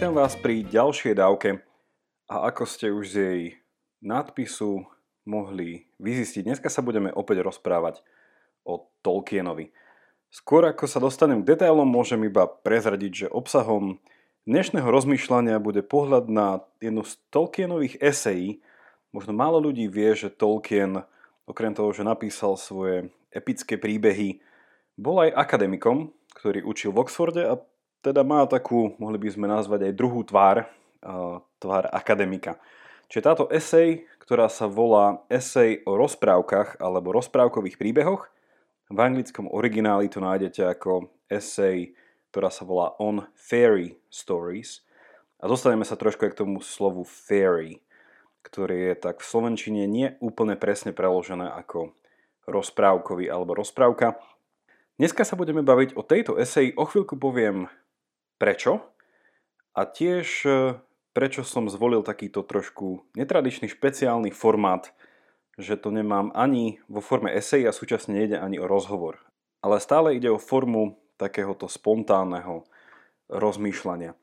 Vítam vás pri ďalšej dávke a ako ste už z jej nadpisu mohli vyzistiť, dneska sa budeme opäť rozprávať o Tolkienovi. Skôr ako sa dostanem k detailom, môžem iba prezradiť, že obsahom dnešného rozmýšľania bude pohľad na jednu z Tolkienových esejí. Možno málo ľudí vie, že Tolkien, okrem toho, že napísal svoje epické príbehy, bol aj akademikom, ktorý učil v Oxforde a teda má takú, mohli by sme nazvať aj druhú tvár, tvár akademika. Čiže táto esej, ktorá sa volá esej o rozprávkach alebo rozprávkových príbehoch, v anglickom origináli to nájdete ako esej, ktorá sa volá On Fairy Stories. A dostaneme sa trošku aj k tomu slovu fairy, ktoré je tak v slovenčine nie úplne presne preložené ako rozprávkový alebo rozprávka. Dneska sa budeme baviť o tejto eseji, o chvíľku poviem prečo a tiež e, prečo som zvolil takýto trošku netradičný špeciálny formát, že to nemám ani vo forme esej a súčasne nejde ani o rozhovor. Ale stále ide o formu takéhoto spontánneho rozmýšľania.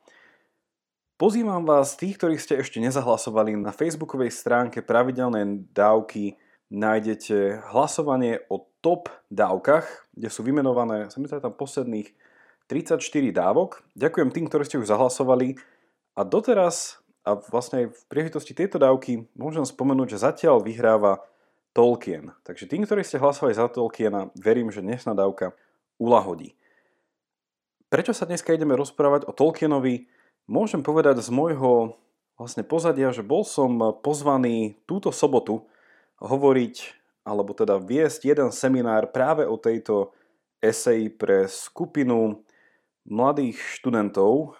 Pozývam vás, tých, ktorí ste ešte nezahlasovali, na facebookovej stránke pravidelné dávky nájdete hlasovanie o top dávkach, kde sú vymenované, sa mi tam posledných 34 dávok. Ďakujem tým, ktorí ste už zahlasovali. A doteraz, a vlastne aj v príležitosti tejto dávky, môžem spomenúť, že zatiaľ vyhráva Tolkien. Takže tým, ktorí ste hlasovali za Tolkiena, verím, že dnešná dávka ulahodí. Prečo sa dneska ideme rozprávať o Tolkienovi? Môžem povedať z môjho vlastne pozadia, že bol som pozvaný túto sobotu hovoriť, alebo teda viesť jeden seminár práve o tejto eseji pre skupinu mladých študentov,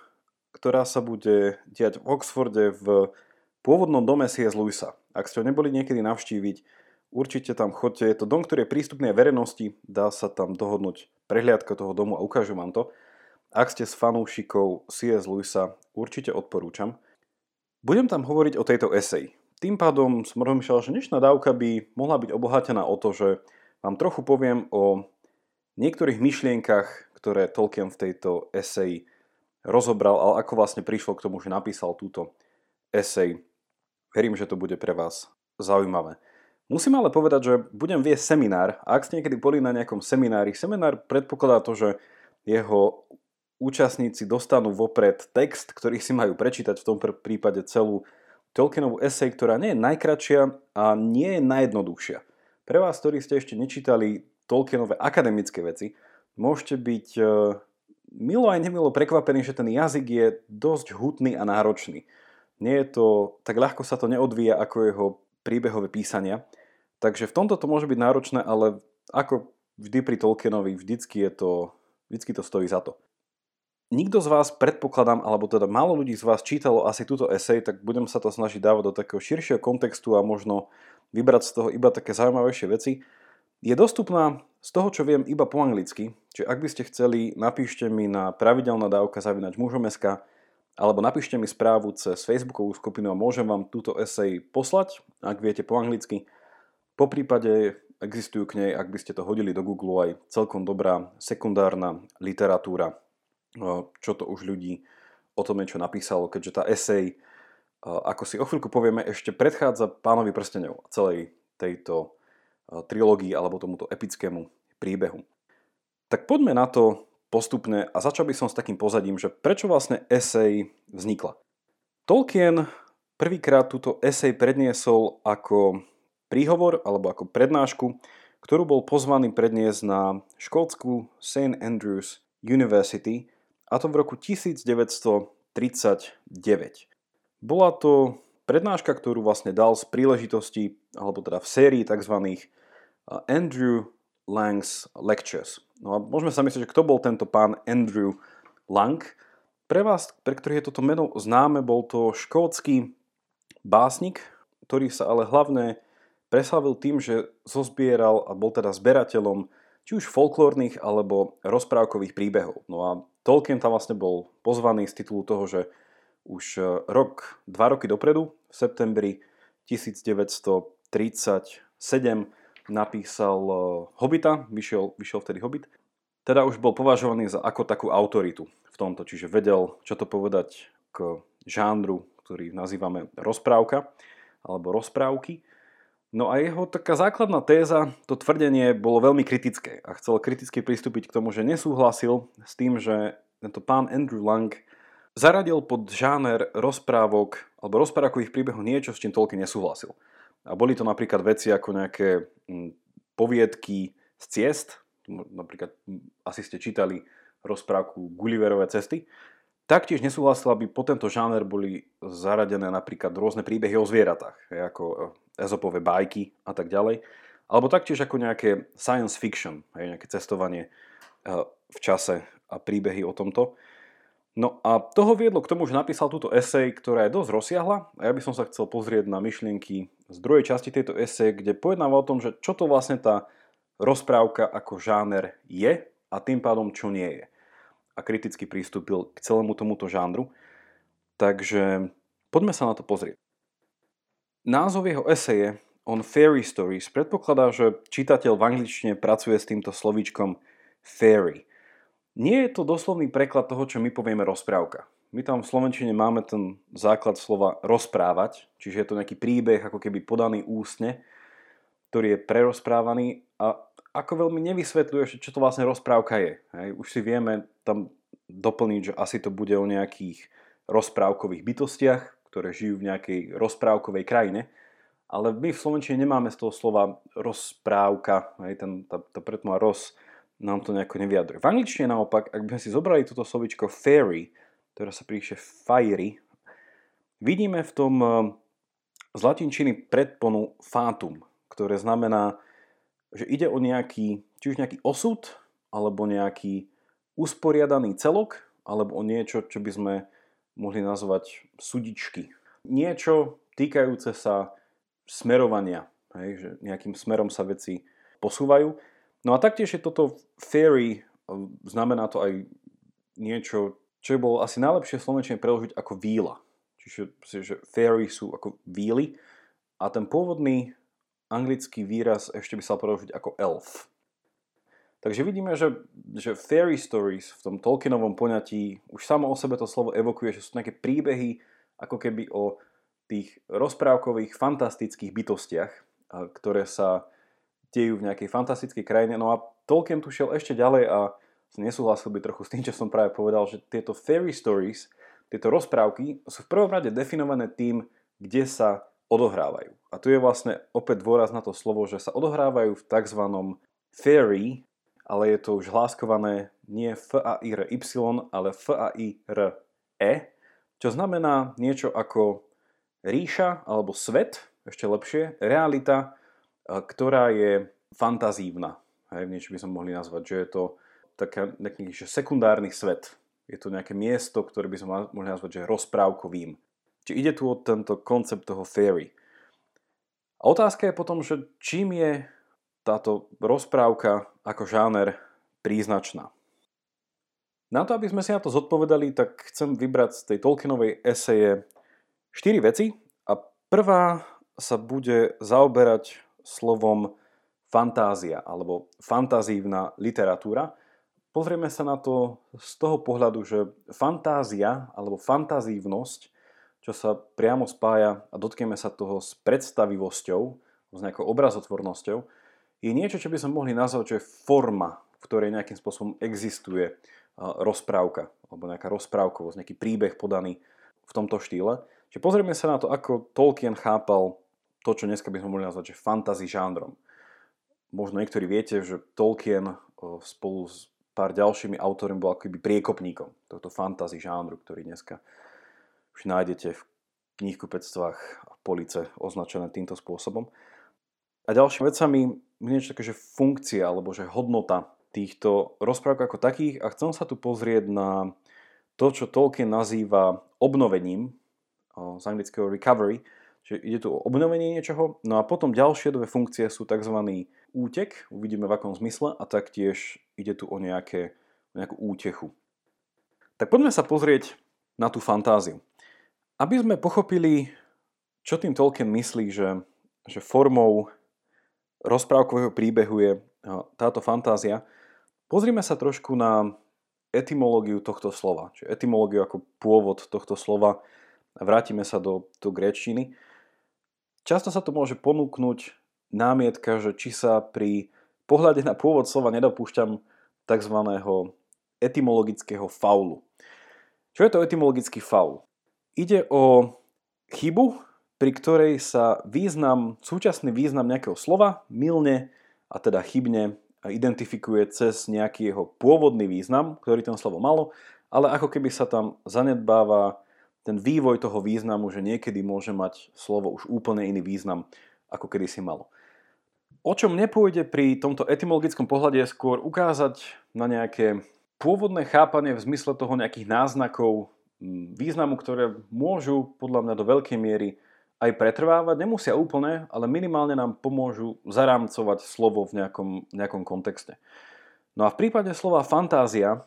ktorá sa bude diať v Oxforde v pôvodnom dome C.S. Lewisa. Ak ste ho neboli niekedy navštíviť, určite tam chodte. Je to dom, ktorý je prístupný verejnosti, dá sa tam dohodnúť prehliadka toho domu a ukážu vám to. Ak ste s fanúšikov C.S. Lewisa, určite odporúčam. Budem tam hovoriť o tejto esej. Tým pádom som rozmýšľal, že dnešná dávka by mohla byť obohatená o to, že vám trochu poviem o niektorých myšlienkach, ktoré Tolkien v tejto eseji rozobral, ale ako vlastne prišlo k tomu, že napísal túto esej. Verím, že to bude pre vás zaujímavé. Musím ale povedať, že budem viesť seminár a ak ste niekedy boli na nejakom seminári, seminár predpokladá to, že jeho účastníci dostanú vopred text, ktorý si majú prečítať v tom prípade celú Tolkienovú esej, ktorá nie je najkračšia a nie je najjednoduchšia. Pre vás, ktorí ste ešte nečítali Tolkienové akademické veci, môžete byť e, milo aj nemilo prekvapení, že ten jazyk je dosť hutný a náročný. Nie je to, tak ľahko sa to neodvíja ako jeho príbehové písania. Takže v tomto to môže byť náročné, ale ako vždy pri Tolkienovi, vždycky, je to, vždycky to stojí za to. Nikto z vás, predpokladám, alebo teda málo ľudí z vás čítalo asi túto esej, tak budem sa to snažiť dávať do takého širšieho kontextu a možno vybrať z toho iba také zaujímavejšie veci. Je dostupná z toho, čo viem, iba po anglicky, čiže ak by ste chceli, napíšte mi na pravidelná dávka zavinač mužomeska, alebo napíšte mi správu cez facebookovú skupinu a môžem vám túto esej poslať, ak viete po anglicky. Po prípade existujú k nej, ak by ste to hodili do Google, aj celkom dobrá sekundárna literatúra, čo to už ľudí o tom niečo napísalo, keďže tá esej, ako si o chvíľku povieme, ešte predchádza pánovi prstenov celej tejto trilógii alebo tomuto epickému príbehu. Tak poďme na to postupne a začal by som s takým pozadím, že prečo vlastne esej vznikla. Tolkien prvýkrát túto esej predniesol ako príhovor alebo ako prednášku, ktorú bol pozvaný predniesť na škótsku St. Andrews University a to v roku 1939. Bola to prednáška, ktorú vlastne dal z príležitosti, alebo teda v sérii tzv. Andrew Lang's Lectures. No a môžeme sa myslieť, že kto bol tento pán Andrew Lang. Pre vás, pre ktorých je toto meno známe, bol to škótsky básnik, ktorý sa ale hlavne preslavil tým, že zozbieral a bol teda zberateľom či už folklórnych alebo rozprávkových príbehov. No a Tolkien tam vlastne bol pozvaný z titulu toho, že už e, rok, dva roky dopredu, v septembri 1937 napísal eh, Hobita, vyšiel, vyšiel vtedy Hobbit, teda už bol považovaný za ako takú autoritu v tomto, čiže vedel, čo to povedať k žánru, ktorý nazývame rozprávka alebo rozprávky. No a jeho taká základná téza, to tvrdenie bolo veľmi kritické a chcel kriticky pristúpiť k tomu, že nesúhlasil s tým, že tento pán Andrew Lang zaradil pod žáner rozprávok alebo rozprávkových príbehov niečo, s čím Tolkien nesúhlasil. A boli to napríklad veci ako nejaké mm, poviedky z ciest, napríklad mm, asi ste čítali rozprávku Gulliverové cesty, Taktiež nesúhlasil, aby po tento žáner boli zaradené napríklad rôzne príbehy o zvieratách, ako e, ezopové bajky a tak ďalej. Alebo taktiež ako nejaké science fiction, nejaké cestovanie e, v čase a príbehy o tomto. No a toho viedlo k tomu, že napísal túto esej, ktorá je dosť rozsiahla a ja by som sa chcel pozrieť na myšlienky z druhej časti tejto esej, kde pojednáva o tom, že čo to vlastne tá rozprávka ako žáner je a tým pádom čo nie je a kriticky pristúpil k celému tomuto žánru. Takže poďme sa na to pozrieť. Názov jeho eseje on Fairy Stories predpokladá, že čitateľ v angličtine pracuje s týmto slovíčkom fairy. Nie je to doslovný preklad toho, čo my povieme rozprávka. My tam v Slovenčine máme ten základ slova rozprávať, čiže je to nejaký príbeh ako keby podaný ústne, ktorý je prerozprávaný a ako veľmi nevysvetľuje, čo to vlastne rozprávka je. Hej. Už si vieme tam doplniť, že asi to bude o nejakých rozprávkových bytostiach, ktoré žijú v nejakej rozprávkovej krajine, ale my v Slovenčine nemáme z toho slova rozprávka, hej, ten, tá, tá pretmá roz nám to nejako nevyjadruje. V angličtine naopak, ak by sme si zobrali toto slovičko fairy, ktoré sa píše fiery, vidíme v tom eh, z latinčiny predponu fatum, ktoré znamená že ide o nejaký, či už nejaký osud, alebo nejaký usporiadaný celok, alebo o niečo, čo by sme mohli nazvať sudičky. Niečo týkajúce sa smerovania, hej, že nejakým smerom sa veci posúvajú. No a taktiež je toto fairy, znamená to aj niečo, čo by bolo asi najlepšie slovenčine preložiť ako víla. Čiže že fairy sú ako víly a ten pôvodný anglický výraz ešte by sa preložiť ako elf. Takže vidíme, že, že fairy stories v tom Tolkienovom poňatí už samo o sebe to slovo evokuje, že sú nejaké príbehy ako keby o tých rozprávkových fantastických bytostiach, ktoré sa dejú v nejakej fantastickej krajine. No a Tolkien tu šiel ešte ďalej a nesúhlasil by trochu s tým, čo som práve povedal, že tieto fairy stories, tieto rozprávky sú v prvom rade definované tým, kde sa odohrávajú. A tu je vlastne opäť dôraz na to slovo, že sa odohrávajú v tzv. fairy, ale je to už hláskované nie f a i r y, ale f a i r e, čo znamená niečo ako ríša alebo svet, ešte lepšie, realita, ktorá je fantazívna. Hej, niečo by sme mohli nazvať, že je to taký, nejaký že sekundárny svet. Je to nejaké miesto, ktoré by sme mohli nazvať, že rozprávkovým. Čiže ide tu o tento koncept toho fairy. A otázka je potom, že čím je táto rozprávka ako žáner príznačná. Na to, aby sme si na to zodpovedali, tak chcem vybrať z tej Tolkienovej eseje 4 veci a prvá sa bude zaoberať slovom fantázia alebo fantazívna literatúra. Pozrieme sa na to z toho pohľadu, že fantázia alebo fantazívnosť čo sa priamo spája a dotkneme sa toho s predstavivosťou, s nejakou obrazotvornosťou, je niečo, čo by sme mohli nazvať, že forma, v ktorej nejakým spôsobom existuje rozprávka, alebo nejaká rozprávkovosť, nejaký príbeh podaný v tomto štýle. Čiže pozrieme sa na to, ako Tolkien chápal to, čo dneska by sme mohli nazvať, že fantasy žánrom. Možno niektorí viete, že Tolkien spolu s pár ďalšími autormi bol akoby priekopníkom tohto fantasy žánru, ktorý dneska už nájdete v knihkupectvách a police označené týmto spôsobom. A ďalšími vecami niečo také, že funkcia alebo že hodnota týchto rozprávok ako takých a chcem sa tu pozrieť na to, čo Tolkien nazýva obnovením, z anglického recovery, že ide tu o obnovenie niečoho, no a potom ďalšie dve funkcie sú tzv. útek, uvidíme v akom zmysle, a taktiež ide tu o, nejaké, o nejakú útechu. Tak poďme sa pozrieť na tú fantáziu. Aby sme pochopili, čo tým Tolkien myslí, že, že formou rozprávkového príbehu je táto fantázia, pozrime sa trošku na etymológiu tohto slova, čiže etymológiu ako pôvod tohto slova. Vrátime sa do, do gréčtiny. Často sa to môže ponúknuť námietka, že či sa pri pohľade na pôvod slova nedopúšťam tzv. etymologického faulu. Čo je to etymologický faul? Ide o chybu, pri ktorej sa význam, súčasný význam nejakého slova milne a teda chybne identifikuje cez nejaký jeho pôvodný význam, ktorý ten slovo malo, ale ako keby sa tam zanedbáva ten vývoj toho významu, že niekedy môže mať slovo už úplne iný význam, ako kedy si malo. O čom nepôjde pri tomto etymologickom pohľade je skôr ukázať na nejaké pôvodné chápanie v zmysle toho nejakých náznakov významu, ktoré môžu podľa mňa do veľkej miery aj pretrvávať. Nemusia úplne, ale minimálne nám pomôžu zarámcovať slovo v nejakom, nejakom kontexte. No a v prípade slova fantázia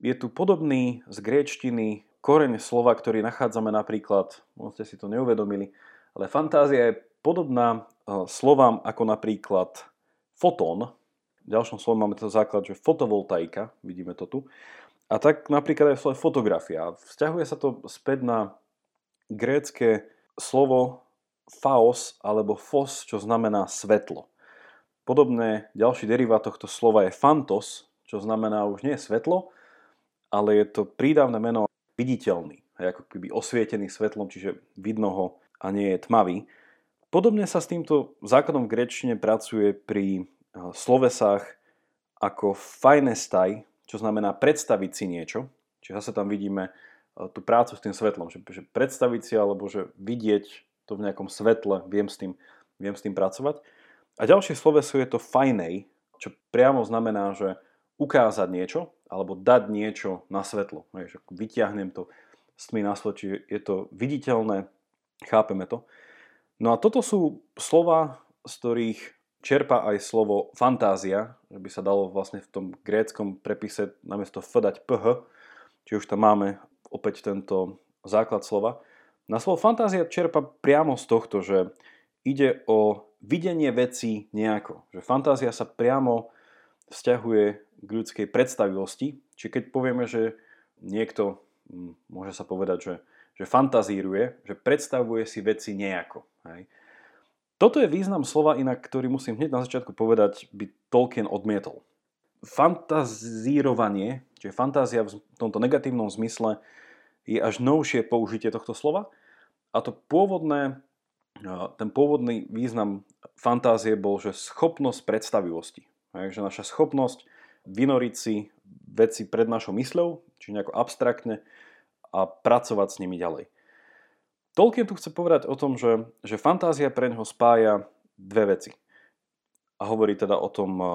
je tu podobný z gréčtiny koreň slova, ktorý nachádzame napríklad, možno ste si to neuvedomili, ale fantázia je podobná e, slovám ako napríklad fotón, v ďalšom slove máme to základ, že fotovoltaika, vidíme to tu. A tak napríklad aj slovo fotografia. Vzťahuje sa to späť na grécké slovo faos alebo fos, čo znamená svetlo. Podobné ďalší derivát tohto slova je fantos, čo znamená už nie svetlo, ale je to prídavné meno viditeľný, ako keby osvietený svetlom, čiže vidno ho a nie je tmavý. Podobne sa s týmto základom v grečine pracuje pri slovesách ako fajnestaj, čo znamená predstaviť si niečo. Čiže zase tam vidíme e, tú prácu s tým svetlom, že, že predstaviť si alebo že vidieť to v nejakom svetle, viem s tým, viem s tým pracovať. A ďalšie sloveso je to fajnej, čo priamo znamená, že ukázať niečo alebo dať niečo na svetlo. Že vyťahnem to s tmy na svetlo, čiže je to viditeľné, chápeme to. No a toto sú slova, z ktorých čerpa aj slovo fantázia, že by sa dalo vlastne v tom gréckom prepise namiesto f dať ph, či už tam máme opäť tento základ slova. Na slovo fantázia čerpa priamo z tohto, že ide o videnie vecí nejako. Že fantázia sa priamo vzťahuje k ľudskej predstavivosti. Či keď povieme, že niekto, hm, môže sa povedať, že, že fantazíruje, že predstavuje si veci nejako. Hej toto je význam slova inak, ktorý musím hneď na začiatku povedať, by Tolkien odmietol. Fantazírovanie, čiže fantázia v tomto negatívnom zmysle, je až novšie použitie tohto slova. A to pôvodné, ten pôvodný význam fantázie bol, že schopnosť predstavivosti. Takže naša schopnosť vynoriť si veci pred našou mysľou, či nejako abstraktne a pracovať s nimi ďalej. Tolkien tu chce povedať o tom, že, že fantázia pre neho spája dve veci. A hovorí teda o tom eh,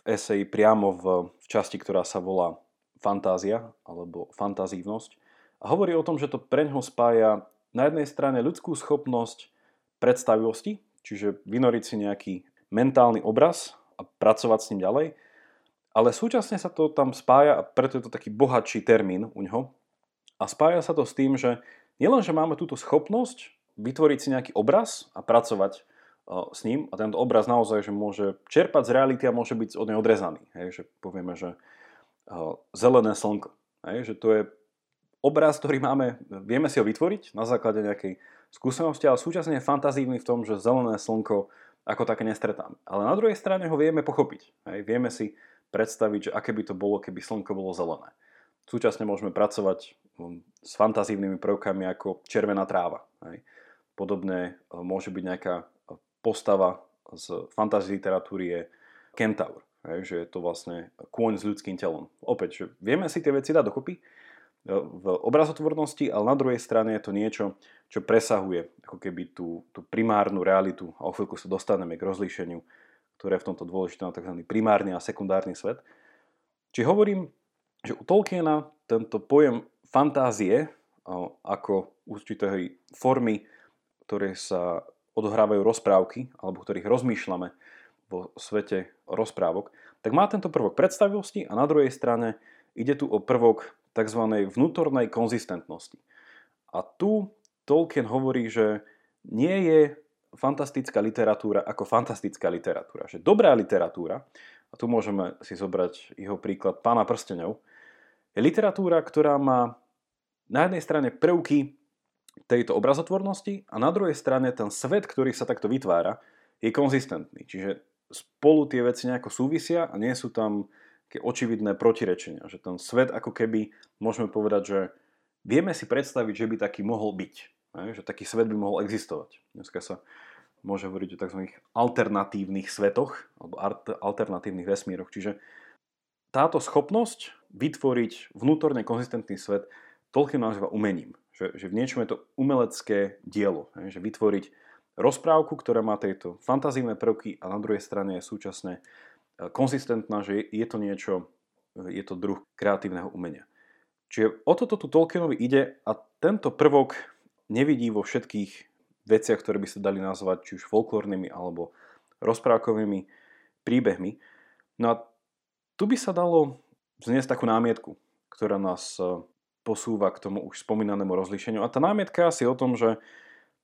v eseji priamo v, v časti, ktorá sa volá Fantázia alebo fantazívnosť. A hovorí o tom, že to pre neho spája na jednej strane ľudskú schopnosť predstavivosti, čiže vynoriť si nejaký mentálny obraz a pracovať s ním ďalej, ale súčasne sa to tam spája, a preto je to taký bohatší termín u ňoho, a spája sa to s tým, že Nielen, že máme túto schopnosť vytvoriť si nejaký obraz a pracovať uh, s ním a tento obraz naozaj, že môže čerpať z reality a môže byť od nej odrezaný. Hej, že povieme, že uh, zelené slnko. Hej, že to je obraz, ktorý máme, vieme si ho vytvoriť na základe nejakej skúsenosti, ale súčasne je fantazívny v tom, že zelené slnko ako také nestretáme. Ale na druhej strane ho vieme pochopiť. Hej, vieme si predstaviť, že aké by to bolo, keby slnko bolo zelené. Súčasne môžeme pracovať um, s fantazívnymi prvkami ako červená tráva. Hej. Podobne uh, môže byť nejaká uh, postava z fantasy literatúry je kentaur, hej, že je to vlastne kôň s ľudským telom. Opäť, že vieme si tie veci dať dokopy v obrazotvornosti, ale na druhej strane je to niečo, čo presahuje ako keby tú, tú primárnu realitu a o chvíľku sa dostaneme k rozlíšeniu, ktoré je v tomto dôležité na tzv. primárny a sekundárny svet. Či hovorím že u Tolkiena tento pojem fantázie ako určitej formy, ktoré sa odohrávajú rozprávky, alebo ktorých rozmýšľame vo svete rozprávok, tak má tento prvok predstavivosti a na druhej strane ide tu o prvok tzv. vnútornej konzistentnosti. A tu Tolkien hovorí, že nie je fantastická literatúra ako fantastická literatúra. Že dobrá literatúra, a tu môžeme si zobrať jeho príklad Pána prstenov, je literatúra, ktorá má na jednej strane prvky tejto obrazotvornosti a na druhej strane ten svet, ktorý sa takto vytvára, je konzistentný. Čiže spolu tie veci nejako súvisia a nie sú tam očividné protirečenia. Že ten svet ako keby, môžeme povedať, že vieme si predstaviť, že by taký mohol byť. Že taký svet by mohol existovať. Dneska sa môže hovoriť o tzv. alternatívnych svetoch alebo alternatívnych vesmíroch. Čiže táto schopnosť vytvoriť vnútorne konzistentný svet Tolkien nazýva umením. Že, že v niečom je to umelecké dielo. Že vytvoriť rozprávku, ktorá má tieto fantazívne prvky a na druhej strane je súčasne konzistentná, že je to niečo, je to druh kreatívneho umenia. Čiže o toto tu Tolkienovi ide a tento prvok nevidí vo všetkých veciach, ktoré by sa dali nazvať či už folklórnymi alebo rozprávkovými príbehmi. No a tu by sa dalo vzniesť takú námietku, ktorá nás e, posúva k tomu už spomínanému rozlíšeniu. A tá námietka asi o tom, že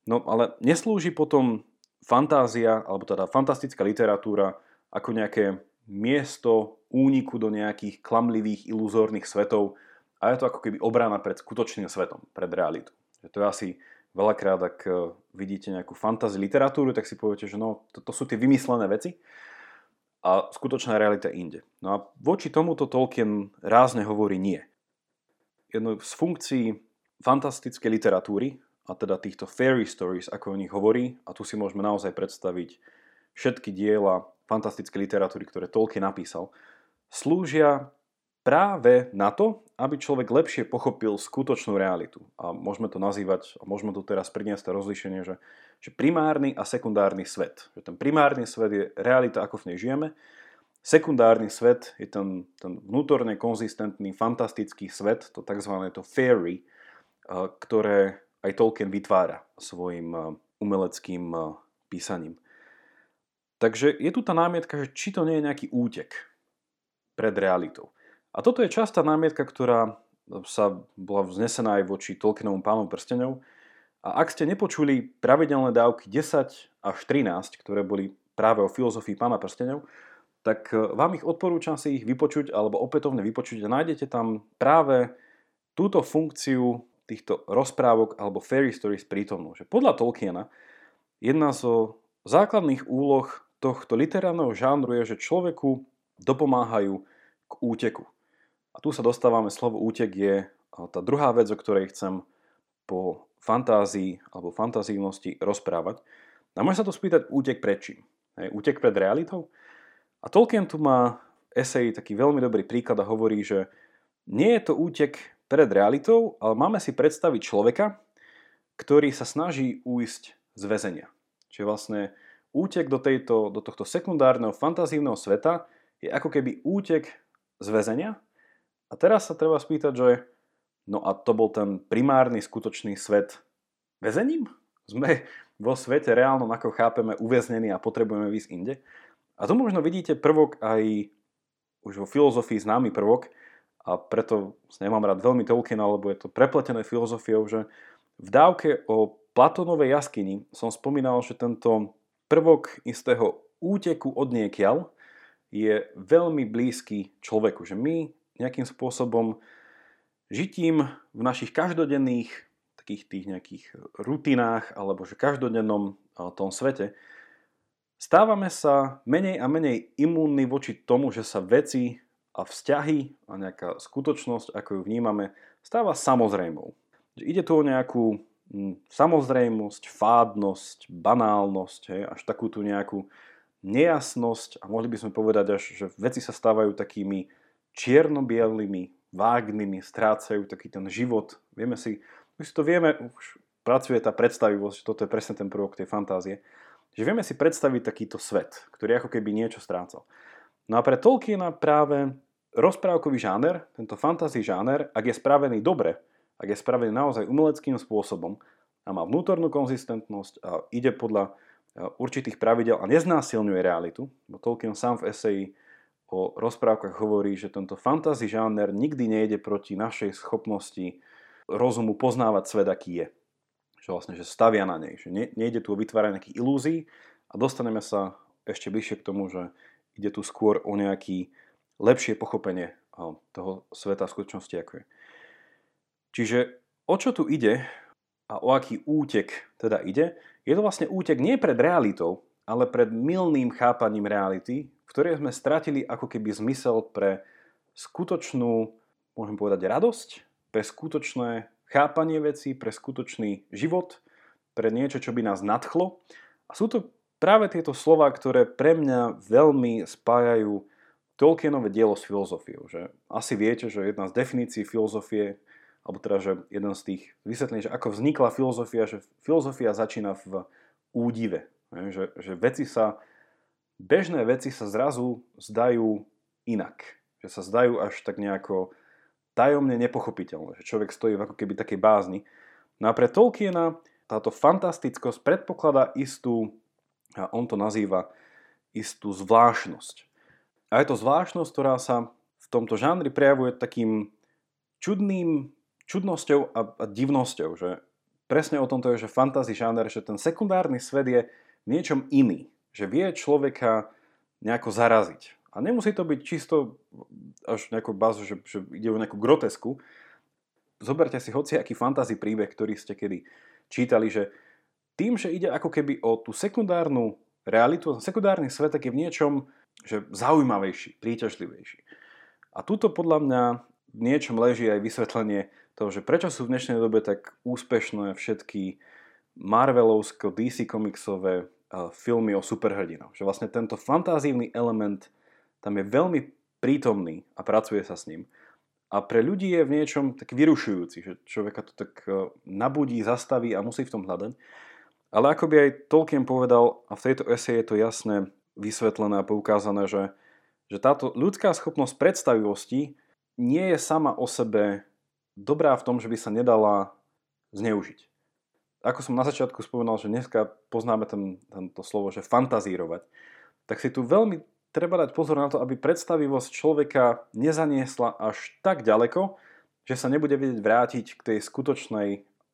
No ale neslúži potom fantázia, alebo teda fantastická literatúra ako nejaké miesto úniku do nejakých klamlivých, iluzórnych svetov a je to ako keby obrana pred skutočným svetom, pred realitu. Že to je asi veľakrát, ak e, vidíte nejakú fantasy literatúru, tak si poviete, že no, to, to sú tie vymyslené veci a skutočná realita inde. No a voči tomuto Tolkien rázne hovorí nie. Jedno z funkcií fantastickej literatúry a teda týchto fairy stories, ako o nich hovorí, a tu si môžeme naozaj predstaviť všetky diela fantastické literatúry, ktoré Tolkien napísal, slúžia práve na to, aby človek lepšie pochopil skutočnú realitu. A môžeme to nazývať, a môžeme tu teraz priniesť to rozlišenie, že, že primárny a sekundárny svet. Že ten primárny svet je realita, ako v nej žijeme, sekundárny svet je ten, ten vnútorne konzistentný, fantastický svet, to tzv. to fairy, ktoré aj Tolkien vytvára svojim eh, umeleckým eh, písaním. Takže je tu tá námietka, že či to nie je nejaký útek pred realitou. A toto je častá námietka, ktorá sa bola vznesená aj voči Tolkienovom pánom prstenov. A ak ste nepočuli pravidelné dávky 10 až 13, ktoré boli práve o filozofii pána prstenov, tak eh, vám ich odporúčam si ich vypočuť alebo opätovne vypočuť a nájdete tam práve túto funkciu týchto rozprávok alebo fairy stories prítomnú. Že podľa Tolkiena jedna zo základných úloh tohto literárneho žánru je, že človeku dopomáhajú k úteku. A tu sa dostávame, slovo útek je tá druhá vec, o ktorej chcem po fantázii alebo fantazívnosti rozprávať. A môže sa to spýtať útek pred čím? Hej, útek pred realitou? A Tolkien tu má esej taký veľmi dobrý príklad a hovorí, že nie je to útek pred realitou, ale máme si predstaviť človeka, ktorý sa snaží újsť z väzenia. Čiže vlastne útek do, tejto, do tohto sekundárneho fantazívneho sveta je ako keby útek z väzenia. A teraz sa treba spýtať, že no a to bol ten primárny skutočný svet väzením? Sme vo svete reálnom, ako chápeme, uväznení a potrebujeme výsť inde. A tu možno vidíte prvok aj už vo filozofii známy prvok, a preto nemám rád veľmi Tolkien, lebo je to prepletené filozofiou, že v dávke o Platónovej jaskyni som spomínal, že tento prvok istého úteku od niekiaľ je veľmi blízky človeku. Že my nejakým spôsobom žitím v našich každodenných takých tých nejakých rutinách alebo že každodennom tom svete stávame sa menej a menej imúnni voči tomu, že sa veci a vzťahy a nejaká skutočnosť, ako ju vnímame, stáva samozrejmou. Ide tu o nejakú samozrejmosť, fádnosť, banálnosť, hej, až takú tú nejakú nejasnosť a mohli by sme povedať až, že veci sa stávajú takými čierno-bielými, vágnymi, strácajú taký ten život. Vieme si, my si to vieme, už pracuje tá predstavivosť, toto je presne ten prvok tej fantázie, že vieme si predstaviť takýto svet, ktorý ako keby niečo strácal. No a pre Tolkiena práve rozprávkový žáner, tento fantasy žáner, ak je spravený dobre, ak je spravený naozaj umeleckým spôsobom a má vnútornú konzistentnosť a ide podľa e, určitých pravidel a neznásilňuje realitu, bo Tolkien sám v eseji o rozprávkach hovorí, že tento fantasy žáner nikdy nejde proti našej schopnosti rozumu poznávať svet, aký je. Že vlastne, že stavia na nej. Že nejde tu o vytváranie nejakých ilúzií a dostaneme sa ešte bližšie k tomu, že ide tu skôr o nejaký lepšie pochopenie toho sveta v skutočnosti, ako je. Čiže o čo tu ide a o aký útek teda ide, je to vlastne útek nie pred realitou, ale pred milným chápaním reality, v ktorej sme stratili ako keby zmysel pre skutočnú, môžem povedať, radosť, pre skutočné chápanie veci, pre skutočný život, pre niečo, čo by nás nadchlo. A sú to práve tieto slova, ktoré pre mňa veľmi spájajú Tolkienové dielo s filozofiou. Že asi viete, že jedna z definícií filozofie, alebo teda, že jeden z tých vysvetlení, že ako vznikla filozofia, že filozofia začína v údive. Že, že veci sa, bežné veci sa zrazu zdajú inak. Že sa zdajú až tak nejako tajomne nepochopiteľné. Že človek stojí v ako keby takej bázni. No a pre Tolkiena táto fantastickosť predpokladá istú, a on to nazýva, istú zvláštnosť. A je to zvláštnosť, ktorá sa v tomto žánri prejavuje takým čudným, čudnosťou a, a divnosťou, že presne o tomto je, že fantasy žáner, že ten sekundárny svet je niečom iný, že vie človeka nejako zaraziť. A nemusí to byť čisto až nejakú bazu, že, že ide o nejakú grotesku. Zoberte si hoci aký fantasy príbeh, ktorý ste kedy čítali, že tým, že ide ako keby o tú sekundárnu realitu, sekundárny svet je v niečom že zaujímavejší, príťažlivejší. A tuto podľa mňa v niečom leží aj vysvetlenie toho, že prečo sú v dnešnej dobe tak úspešné všetky Marvelovsko, DC komiksové filmy o superhrdinoch. Že vlastne tento fantázívny element tam je veľmi prítomný a pracuje sa s ním. A pre ľudí je v niečom tak vyrušujúci, že človeka to tak e, nabudí, zastaví a musí v tom hľadať. Ale ako by aj Tolkien povedal, a v tejto ese je to jasné vysvetlené a poukázané, že, že táto ľudská schopnosť predstavivosti nie je sama o sebe dobrá v tom, že by sa nedala zneužiť ako som na začiatku spomenul, že dneska poznáme ten, tento slovo, že fantazírovať, tak si tu veľmi treba dať pozor na to, aby predstavivosť človeka nezaniesla až tak ďaleko, že sa nebude vedieť vrátiť k tej skutočnej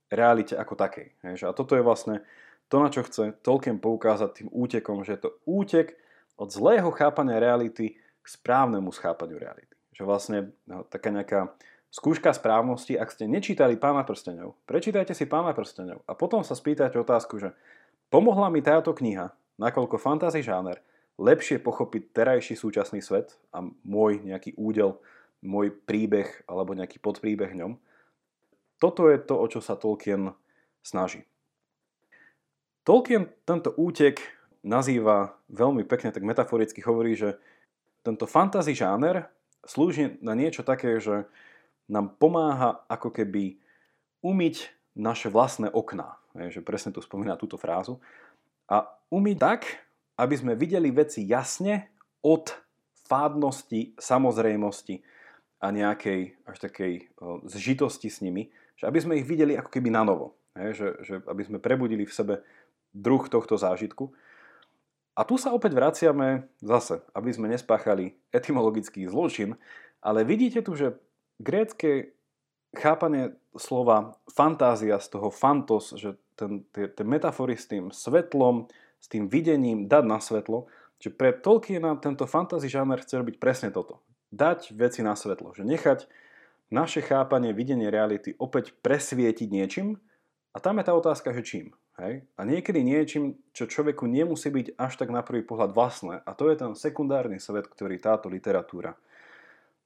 realite ako takej. A toto je vlastne to, na čo chce Tolkien poukázať tým útekom, že je to útek od zlého chápania reality k správnemu schápaniu reality. Že vlastne no, taká nejaká Skúška správnosti, ak ste nečítali Pána prstenov, prečítajte si Pána prstenov a potom sa spýtajte otázku, že pomohla mi táto kniha, nakoľko fantasy žáner, lepšie pochopiť terajší súčasný svet a môj nejaký údel, môj príbeh alebo nejaký podpríbeh ňom. Toto je to, o čo sa Tolkien snaží. Tolkien tento útek nazýva veľmi pekne, tak metaforicky hovorí, že tento fantasy žáner slúži na niečo také, že nám pomáha ako keby umyť naše vlastné okná. Je, že presne tu spomína túto frázu. A umyť tak, aby sme videli veci jasne od fádnosti, samozrejmosti a nejakej až takej zžitosti s nimi, že aby sme ich videli ako keby na novo. Je, že, že aby sme prebudili v sebe druh tohto zážitku. A tu sa opäť vraciame zase, aby sme nespáchali etymologický zločin, ale vidíte tu, že grécké chápanie slova fantázia z toho fantos, že ten, tie, tie metafory s tým svetlom, s tým videním dať na svetlo, že pre Tolkiena tento fantasy žáner chce robiť presne toto. Dať veci na svetlo, že nechať naše chápanie, videnie reality opäť presvietiť niečím a tam je tá otázka, že čím. Hej? A niekedy niečím, čo človeku nemusí byť až tak na prvý pohľad vlastné a to je ten sekundárny svet, ktorý táto literatúra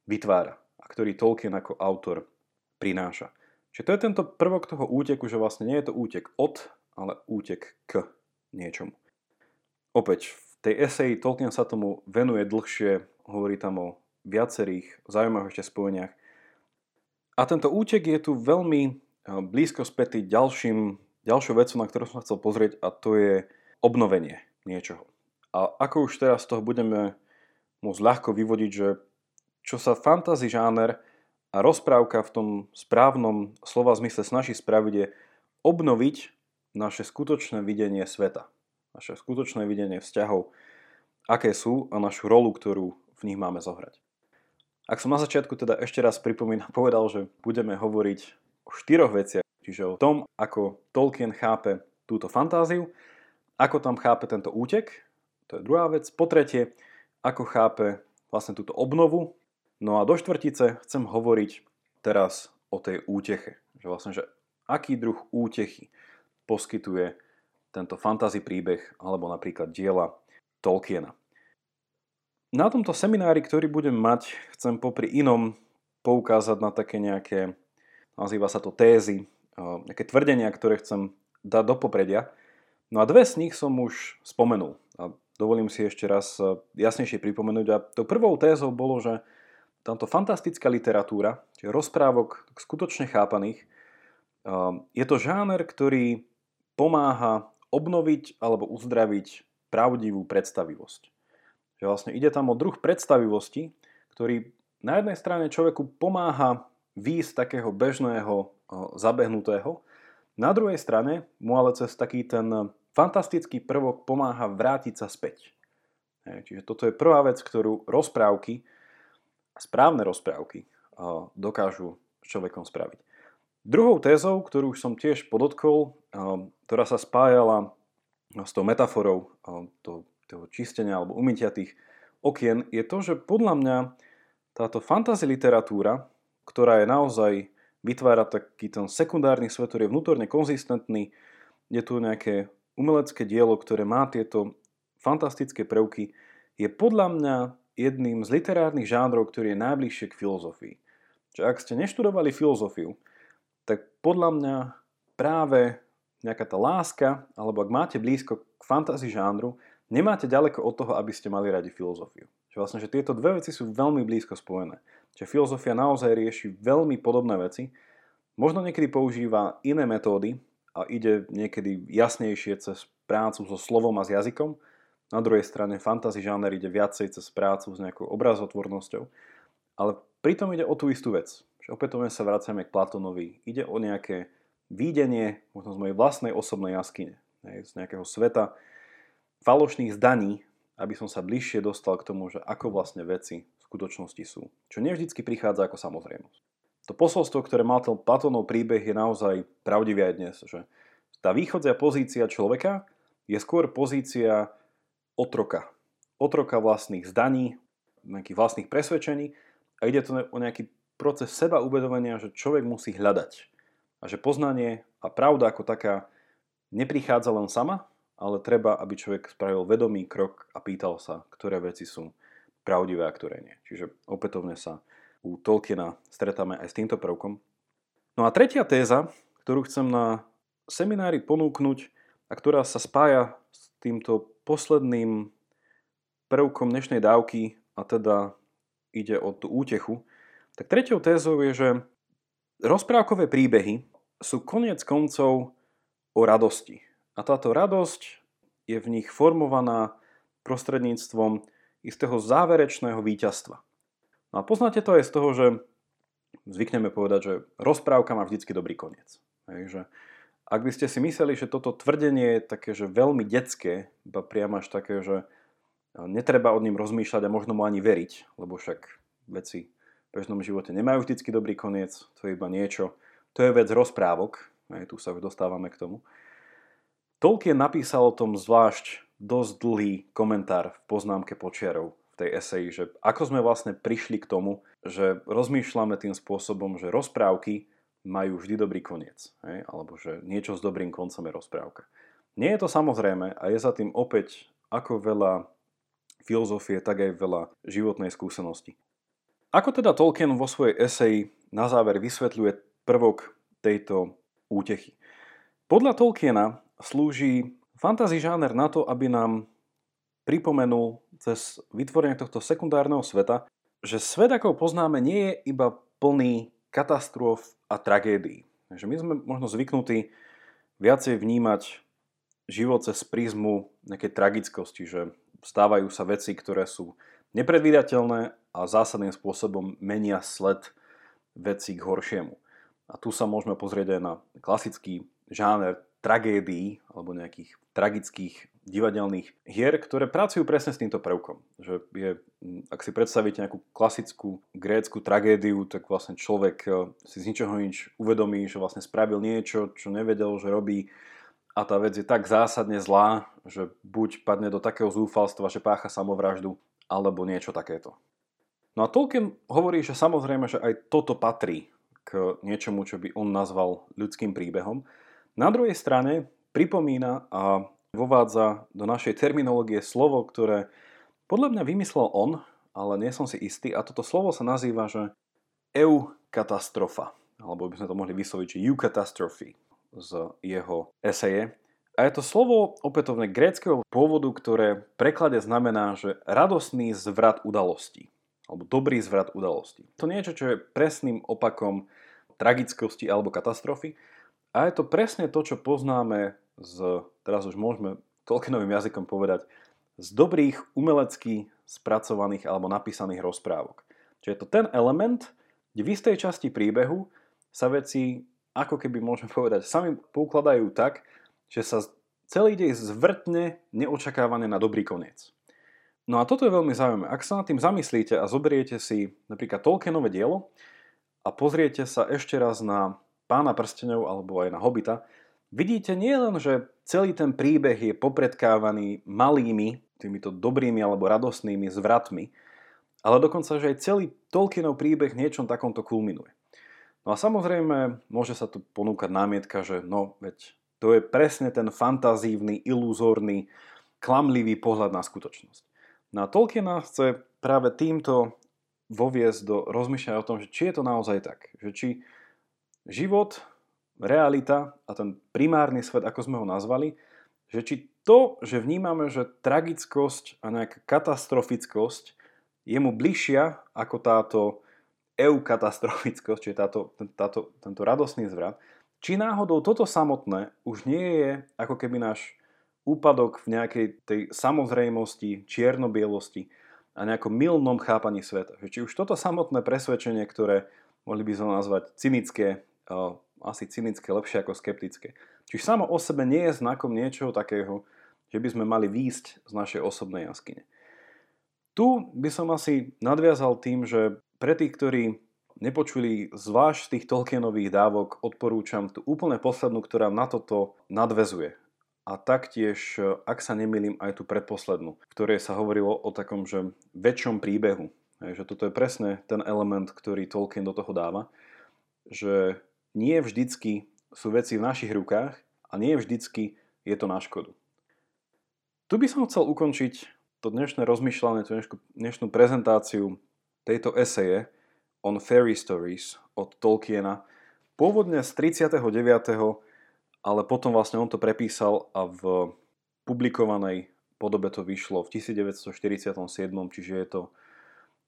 vytvára ktorý Tolkien ako autor prináša. Čiže to je tento prvok toho úteku, že vlastne nie je to útek od, ale útek k niečomu. Opäť, v tej eseji Tolkien sa tomu venuje dlhšie, hovorí tam o viacerých zaujímavých ešte spojeniach. A tento útek je tu veľmi eh, blízko spätý ďalším, ďalšou vecou, na ktorú som chcel pozrieť a to je obnovenie niečoho. A ako už teraz z toho budeme môcť ľahko vyvodiť, že čo sa fantasy žáner a rozprávka v tom správnom slova zmysle snaží spraviť je obnoviť naše skutočné videnie sveta. Naše skutočné videnie vzťahov, aké sú a našu rolu, ktorú v nich máme zohrať. Ak som na začiatku teda ešte raz pripomínam, povedal, že budeme hovoriť o štyroch veciach, čiže o tom, ako Tolkien chápe túto fantáziu, ako tam chápe tento útek, to je druhá vec. Po tretie, ako chápe vlastne túto obnovu No a do štvrtice chcem hovoriť teraz o tej úteche. Že vlastne, že aký druh útechy poskytuje tento fantasy príbeh alebo napríklad diela Tolkiena. Na tomto seminári, ktorý budem mať, chcem popri inom poukázať na také nejaké, nazýva sa to tézy, nejaké tvrdenia, ktoré chcem dať do popredia. No a dve z nich som už spomenul. A dovolím si ešte raz jasnejšie pripomenúť. A tou prvou tézou bolo, že táto fantastická literatúra, čiže rozprávok skutočne chápaných, je to žáner, ktorý pomáha obnoviť alebo uzdraviť pravdivú predstavivosť. Že vlastne ide tam o druh predstavivosti, ktorý na jednej strane človeku pomáha výjsť takého bežného zabehnutého, na druhej strane mu ale cez taký ten fantastický prvok pomáha vrátiť sa späť. Čiže toto je prvá vec, ktorú rozprávky, správne rozprávky dokážu s človekom spraviť. Druhou tézou, ktorú som tiež podotkol, ktorá sa spájala s tou metaforou toho čistenia alebo umytia tých okien, je to, že podľa mňa táto fantasy literatúra, ktorá je naozaj vytvára taký ten sekundárny svet, ktorý je vnútorne konzistentný, je tu nejaké umelecké dielo, ktoré má tieto fantastické prvky, je podľa mňa jedným z literárnych žánrov, ktorý je najbližšie k filozofii. Čiže ak ste neštudovali filozofiu, tak podľa mňa práve nejaká tá láska, alebo ak máte blízko k fantasy žánru, nemáte ďaleko od toho, aby ste mali radi filozofiu. Čiže vlastne, že tieto dve veci sú veľmi blízko spojené. Čiže filozofia naozaj rieši veľmi podobné veci, možno niekedy používa iné metódy a ide niekedy jasnejšie cez prácu so slovom a s jazykom, na druhej strane fantasy žáner ide viacej cez prácu s nejakou obrazotvornosťou, ale pritom ide o tú istú vec. Že opätovne sa vraciame k Platonovi. Ide o nejaké výdenie možno z mojej vlastnej osobnej jaskyne, z nejakého sveta falošných zdaní, aby som sa bližšie dostal k tomu, že ako vlastne veci v skutočnosti sú. Čo nevždycky prichádza ako samozrejmosť. To posolstvo, ktoré mal ten Platónov príbeh, je naozaj pravdivé aj dnes, že tá východzia pozícia človeka je skôr pozícia otroka. Otroka vlastných zdaní, nejakých vlastných presvedčení a ide to o nejaký proces seba uvedomenia, že človek musí hľadať a že poznanie a pravda ako taká neprichádza len sama, ale treba, aby človek spravil vedomý krok a pýtal sa, ktoré veci sú pravdivé a ktoré nie. Čiže opätovne sa u Tolkiena stretáme aj s týmto prvkom. No a tretia téza, ktorú chcem na seminári ponúknuť a ktorá sa spája s týmto posledným prvkom dnešnej dávky a teda ide o tú útechu, tak tretiou tézou je, že Rozprávkové príbehy sú koniec koncov o radosti. A táto radosť je v nich formovaná prostredníctvom istého záverečného víťazstva. No a poznáte to aj z toho, že zvykneme povedať, že rozprávka má vždycky dobrý koniec. Takže ak by ste si mysleli, že toto tvrdenie je také, že veľmi detské, iba priam až také, že netreba od ním rozmýšľať a možno mu ani veriť, lebo však veci v bežnom živote nemajú vždycky dobrý koniec, to je iba niečo. To je vec rozprávok, aj tu sa už dostávame k tomu. Tolkien napísal o tom zvlášť dosť dlhý komentár v poznámke počiarov v tej eseji, že ako sme vlastne prišli k tomu, že rozmýšľame tým spôsobom, že rozprávky majú vždy dobrý koniec, hej? alebo že niečo s dobrým koncom je rozprávka. Nie je to samozrejme a je za tým opäť ako veľa filozofie, tak aj veľa životnej skúsenosti. Ako teda Tolkien vo svojej eseji na záver vysvetľuje prvok tejto útechy? Podľa Tolkiena slúži fantasy žáner na to, aby nám pripomenul cez vytvorenie tohto sekundárneho sveta, že svet, ako poznáme, nie je iba plný katastrof a tragédií. Takže my sme možno zvyknutí viacej vnímať život cez prízmu nejakej tragickosti, že stávajú sa veci, ktoré sú nepredvídateľné a zásadným spôsobom menia sled veci k horšiemu. A tu sa môžeme pozrieť aj na klasický žáner tragédií alebo nejakých tragických divadelných hier, ktoré pracujú presne s týmto prvkom. Že je, ak si predstavíte nejakú klasickú grécku tragédiu, tak vlastne človek eh, si z ničoho nič uvedomí, že vlastne spravil niečo, čo nevedel, že robí a tá vec je tak zásadne zlá, že buď padne do takého zúfalstva, že pácha samovraždu, alebo niečo takéto. No a Tolkien hovorí, že samozrejme, že aj toto patrí k niečomu, čo by on nazval ľudským príbehom. Na druhej strane pripomína a vovádza do našej terminológie slovo, ktoré podľa mňa vymyslel on, ale nie som si istý. A toto slovo sa nazýva, že eukatastrofa. Alebo by sme to mohli vysloviť, že eucatastrophe z jeho eseje. A je to slovo opätovne gréckého pôvodu, ktoré v preklade znamená, že radosný zvrat udalostí alebo dobrý zvrat udalosti. To niečo, čo je presným opakom tragickosti alebo katastrofy a je to presne to, čo poznáme z, teraz už môžeme Tolkienovým jazykom povedať, z dobrých umelecky spracovaných alebo napísaných rozprávok. Čiže je to ten element, kde v istej časti príbehu sa veci, ako keby môžeme povedať, sami poukladajú tak, že sa celý dej zvrtne neočakávane na dobrý koniec. No a toto je veľmi zaujímavé. Ak sa nad tým zamyslíte a zoberiete si napríklad Tolkienové dielo a pozriete sa ešte raz na Pána prstenov alebo aj na Hobita, vidíte nielen, že celý ten príbeh je popredkávaný malými, týmito dobrými alebo radostnými zvratmi, ale dokonca, že aj celý Tolkienov príbeh niečom takomto kulminuje. No a samozrejme, môže sa tu ponúkať námietka, že no, veď to je presne ten fantazívny, iluzórny, klamlivý pohľad na skutočnosť. No a Tolkiena chce práve týmto voviesť do rozmýšľania o tom, že či je to naozaj tak. Že či život, realita a ten primárny svet, ako sme ho nazvali, že či to, že vnímame, že tragickosť a nejaká katastrofickosť je mu bližšia ako táto eukatastrofickosť, čiže táto, táto, tento radostný zvrat, či náhodou toto samotné už nie je ako keby náš úpadok v nejakej tej samozrejmosti, čierno-bielosti a nejakom milnom chápaní sveta. Že či už toto samotné presvedčenie, ktoré mohli by sme nazvať cynické, asi cynické lepšie ako skeptické, či samo o sebe nie je znakom niečoho takého, že by sme mali výjsť z našej osobnej jaskyne. Tu by som asi nadviazal tým, že pre tých, ktorí nepočuli zvlášť tých Tolkienových dávok, odporúčam tú úplne poslednú, ktorá na toto nadvezuje a taktiež, ak sa nemýlim, aj tú predposlednú, v ktorej sa hovorilo o takom, že väčšom príbehu. Že toto je presne ten element, ktorý Tolkien do toho dáva, že nie vždycky sú veci v našich rukách a nie vždycky je to na škodu. Tu by som chcel ukončiť to dnešné rozmýšľanie, tú dnešnú prezentáciu tejto eseje on Fairy Stories od Tolkiena, pôvodne z 39 ale potom vlastne on to prepísal a v publikovanej podobe to vyšlo v 1947, čiže je to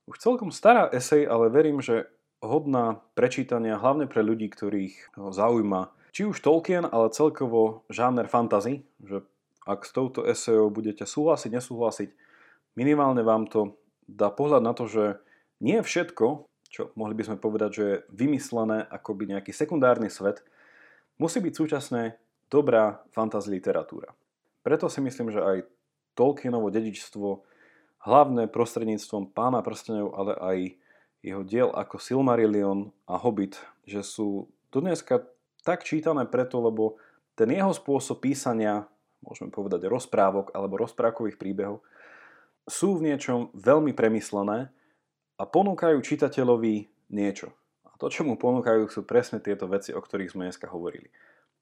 už celkom stará esej, ale verím, že hodná prečítania, hlavne pre ľudí, ktorých zaujíma či už Tolkien, ale celkovo žáner fantasy, že ak s touto esejou budete súhlasiť, nesúhlasiť, minimálne vám to dá pohľad na to, že nie všetko, čo mohli by sme povedať, že je vymyslené akoby nejaký sekundárny svet, musí byť súčasne dobrá fantasy literatúra. Preto si myslím, že aj Tolkienovo dedičstvo, hlavné prostredníctvom Pána prstenov, ale aj jeho diel ako Silmarillion a Hobbit, že sú dneska tak čítané preto, lebo ten jeho spôsob písania, môžeme povedať rozprávok alebo rozprávkových príbehov, sú v niečom veľmi premyslené a ponúkajú čitateľovi niečo. To, čo mu ponúkajú, sú presne tieto veci, o ktorých sme dneska hovorili.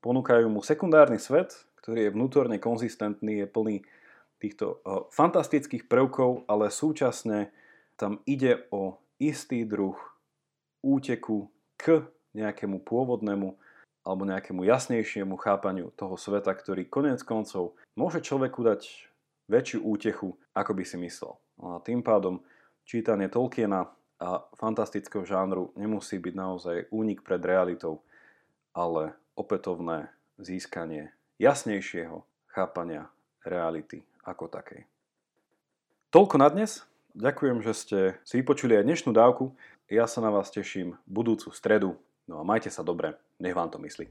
Ponúkajú mu sekundárny svet, ktorý je vnútorne konzistentný, je plný týchto fantastických prvkov, ale súčasne tam ide o istý druh úteku k nejakému pôvodnému alebo nejakému jasnejšiemu chápaniu toho sveta, ktorý konec koncov môže človeku dať väčšiu útechu, ako by si myslel. No a tým pádom čítanie Tolkiena a fantastického žánru nemusí byť naozaj únik pred realitou, ale opätovné získanie jasnejšieho chápania reality ako takej. Toľko na dnes. Ďakujem, že ste si vypočuli aj dnešnú dávku. Ja sa na vás teším budúcu stredu. No a majte sa dobre. Nech vám to myslí.